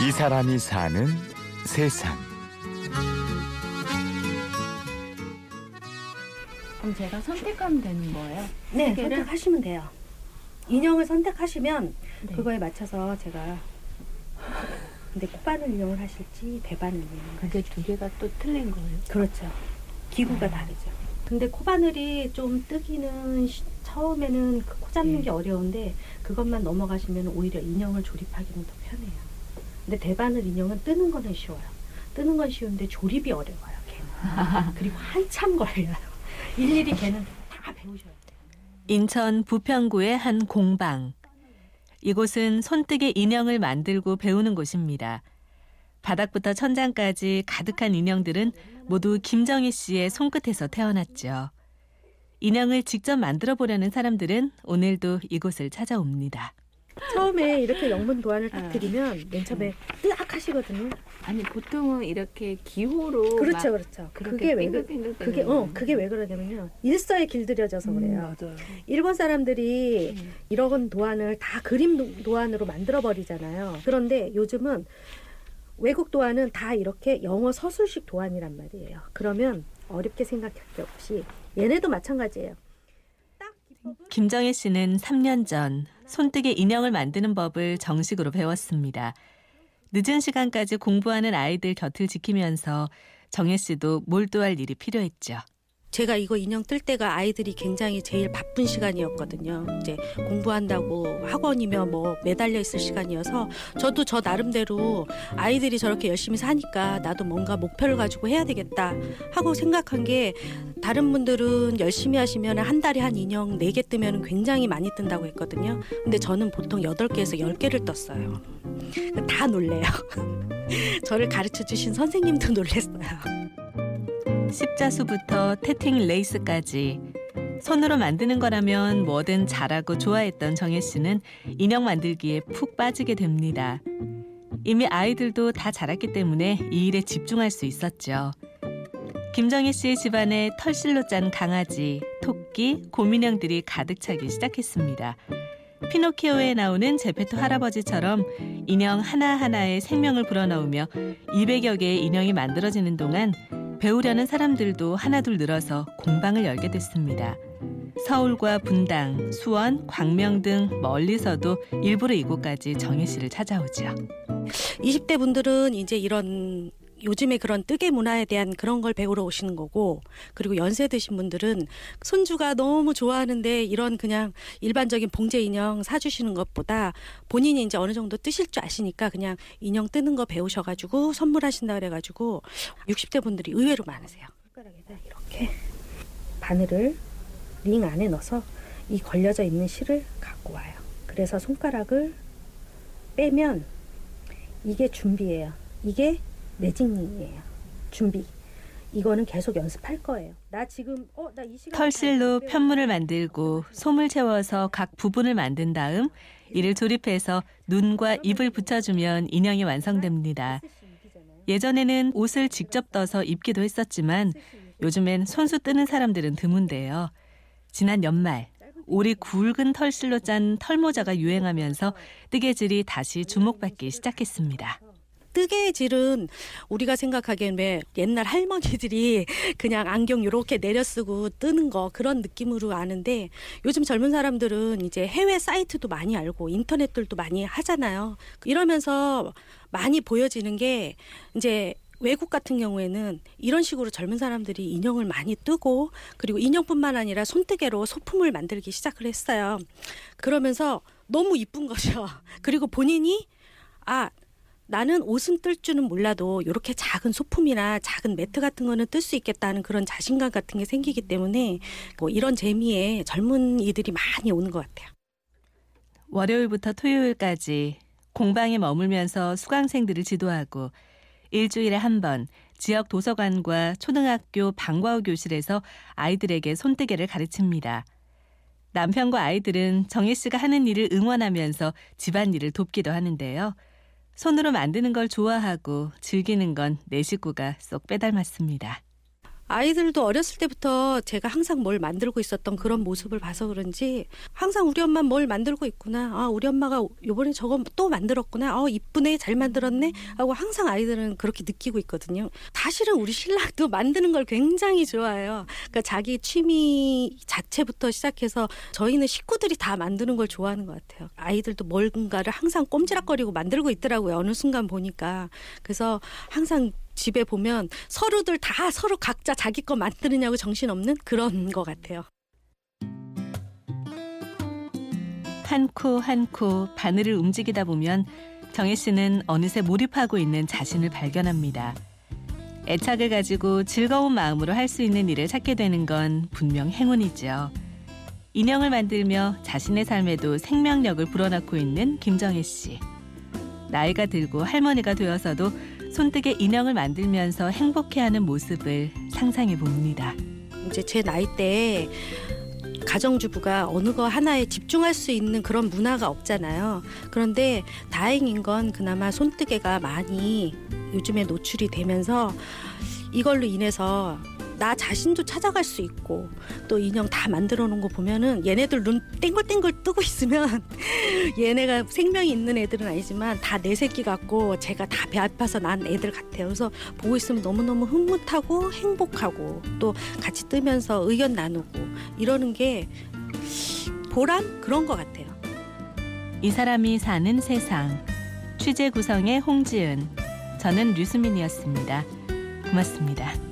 이 사람이 사는 세상. 그럼 제가 선택하면 되는 거예요? 네, 개를? 선택하시면 돼요. 인형을 선택하시면 네. 그거에 맞춰서 제가 근데 코바늘 인형을 하실지 배바늘 인형을 그게 두 개가 또 틀린 거예요? 그렇죠. 기구가 다르죠. 근데 코바늘이 좀 뜨기는 시- 처음에는 그 코 잡는 네. 게 어려운데 그것만 넘어가시면 오히려 인형을 조립하기는 더 편해요. 근데 대바늘 인형은 뜨는 거는 쉬워요. 뜨는 건 쉬운데 조립이 어려워요. 걔는. 그리고 한참 걸려요. 일일이 걔는 다 배우셔야 돼요. 인천 부평구의 한 공방. 이곳은 손뜨개 인형을 만들고 배우는 곳입니다. 바닥부터 천장까지 가득한 인형들은 모두 김정희 씨의 손끝에서 태어났죠. 인형을 직접 만들어 보려는 사람들은 오늘도 이곳을 찾아옵니다. 처음에 이렇게 영문 도안을 딱 아. 드리면 맨 처음에 뜨악 하시거든요. 아니 보통은 이렇게 기호로 그렇죠, 막 그렇죠. 그게 왜 그, 그게 어 그게 왜 그러냐면요. 일서에 길들여져서 그래요. 맞아요. 일본 사람들이 음. 이런 도안을 다 그림 도- 도안으로 만들어 버리잖아요. 그런데 요즘은 외국 도안은 다 이렇게 영어 서술식 도안이란 말이에요. 그러면 어렵게 생각할 게 없이 얘네도 마찬가지예요. 김정희 씨는 3년 전 손뜨개 인형을 만드는 법을 정식으로 배웠습니다. 늦은 시간까지 공부하는 아이들 곁을 지키면서 정혜 씨도 몰두할 일이 필요했죠. 제가 이거 인형 뜰 때가 아이들이 굉장히 제일 바쁜 시간이었거든요. 이제 공부한다고 학원이며 뭐 매달려 있을 시간이어서 저도 저 나름대로 아이들이 저렇게 열심히 사니까 나도 뭔가 목표를 가지고 해야 되겠다 하고 생각한 게 다른 분들은 열심히 하시면 한 달에 한 인형 4개 뜨면 굉장히 많이 뜬다고 했거든요. 근데 저는 보통 8개에서 10개를 떴어요. 다 놀래요. 저를 가르쳐 주신 선생님도 놀랬어요. 십자수부터 태팅 레이스까지 손으로 만드는 거라면 뭐든 잘하고 좋아했던 정혜 씨는 인형 만들기에 푹 빠지게 됩니다. 이미 아이들도 다 자랐기 때문에 이 일에 집중할 수 있었죠. 김정희 씨의 집안에 털실로 짠 강아지, 토끼, 곰인형들이 가득 차기 시작했습니다. 피노키오에 나오는 제페토 할아버지처럼 인형 하나하나에 생명을 불어넣으며 200여 개의 인형이 만들어지는 동안 배우려는 사람들도 하나둘 늘어서 공방을 열게 됐습니다. 서울과 분당, 수원, 광명 등 멀리서도 일부러 이곳까지 정희 씨를 찾아오죠. 20대 분들은 이제 이런 요즘에 그런 뜨개 문화에 대한 그런 걸 배우러 오시는 거고 그리고 연세 드신 분들은 손주가 너무 좋아하는데 이런 그냥 일반적인 봉제 인형 사주시는 것보다 본인이 이제 어느 정도 뜨실 줄 아시니까 그냥 인형 뜨는 거 배우셔가지고 선물하신다 그래가지고 60대 분들이 의외로 많으세요. 손가락에다 이렇게 바늘을 링 안에 넣어서 이 걸려져 있는 실을 갖고 와요. 그래서 손가락을 빼면 이게 준비예요. 이게 매직링이에요. 준비. 이거는 계속 연습할 거예요. 나 지금 어나 이 시간 털실로 편물을 만들고 솜을 채워서 각 부분을 만든 다음 이를 조립해서 눈과 입을 붙여주면 인형이 완성됩니다. 예전에는 옷을 직접 떠서 입기도 했었지만 요즘엔 손수 뜨는 사람들은 드문데요. 지난 연말 오리 굵은 털실로 짠 털모자가 유행하면서 뜨개질이 다시 주목받기 시작했습니다. 뜨개질은 우리가 생각하기엔 왜 옛날 할머니들이 그냥 안경 요렇게 내려 쓰고 뜨는 거 그런 느낌으로 아는데 요즘 젊은 사람들은 이제 해외 사이트도 많이 알고 인터넷들도 많이 하잖아요. 이러면서 많이 보여지는 게 이제 외국 같은 경우에는 이런 식으로 젊은 사람들이 인형을 많이 뜨고 그리고 인형뿐만 아니라 손뜨개로 소품을 만들기 시작을 했어요. 그러면서 너무 이쁜 거죠. 그리고 본인이 아 나는 옷은 뜰 줄은 몰라도 이렇게 작은 소품이나 작은 매트 같은 거는 뜰 수 있겠다는 그런 자신감 같은 게 생기기 때문에 뭐 이런 재미에 젊은 이들이 많이 오는 것 같아요. 월요일부터 토요일까지 공방에 머물면서 수강생들을 지도하고 일주일에 한 번 지역 도서관과 초등학교 방과후 교실에서 아이들에게 손뜨개를 가르칩니다. 남편과 아이들은 정혜 씨가 하는 일을 응원하면서 집안일을 돕기도 하는데요. 손으로 만드는 걸 좋아하고 즐기는 건 내 식구가 쏙 빼닮았습니다. 아이들도 어렸을 때부터 제가 항상 뭘 만들고 있었던 그런 모습을 봐서 그런지 항상 우리 엄마 뭘 만들고 있구나. 아, 우리 엄마가 요번에 저거 또 만들었구나. 어, 이쁘네. 잘 만들었네. 하고 항상 아이들은 그렇게 느끼고 있거든요. 사실은 우리 신랑도 만드는 걸 굉장히 좋아해요. 그러니까 자기 취미 자체부터 시작해서 저희는 식구들이 다 만드는 걸 좋아하는 것 같아요. 아이들도 뭔가를 항상 꼼지락거리고 만들고 있더라고요. 어느 순간 보니까. 그래서 항상 집에 보면 서로들 다 서로 각자 자기 거 만드느냐고 정신없는 그런 것 같아요. 한 코 한 코 바늘을 움직이다 보면 정혜 씨는 어느새 몰입하고 있는 자신을 발견합니다. 애착을 가지고 즐거운 마음으로 할 수 있는 일을 찾게 되는 건 분명 행운이죠. 인형을 만들며 자신의 삶에도 생명력을 불어넣고 있는 김정혜 씨. 나이가 들고 할머니가 되어서도 손뜨개 인형을 만들면서 행복해하는 모습을 상상해 봅니다. 이제 제 나이 때 가정주부가 어느 거 하나에 집중할 수 있는 그런 문화가 없잖아요. 그런데 다행인 건 그나마 손뜨개가 많이 요즘에 노출이 되면서 이걸로 인해서 나 자신도 찾아갈 수 있고 또 인형 다 만들어 놓은 거 보면은 얘네들 눈 땡글땡글 뜨고 있으면 얘네가 생명이 있는 애들은 아니지만 다 내 새끼 같고 제가 다 배 아파서 난 애들 같아요. 그래서 보고 있으면 너무너무 흐뭇하고 행복하고 또 같이 뜨면서 의견 나누고 이러는 게 보람 그런 것 같아요. 이 사람이 사는 세상. 취재 구성의 홍지은. 저는 류수민이었습니다. 고맙습니다.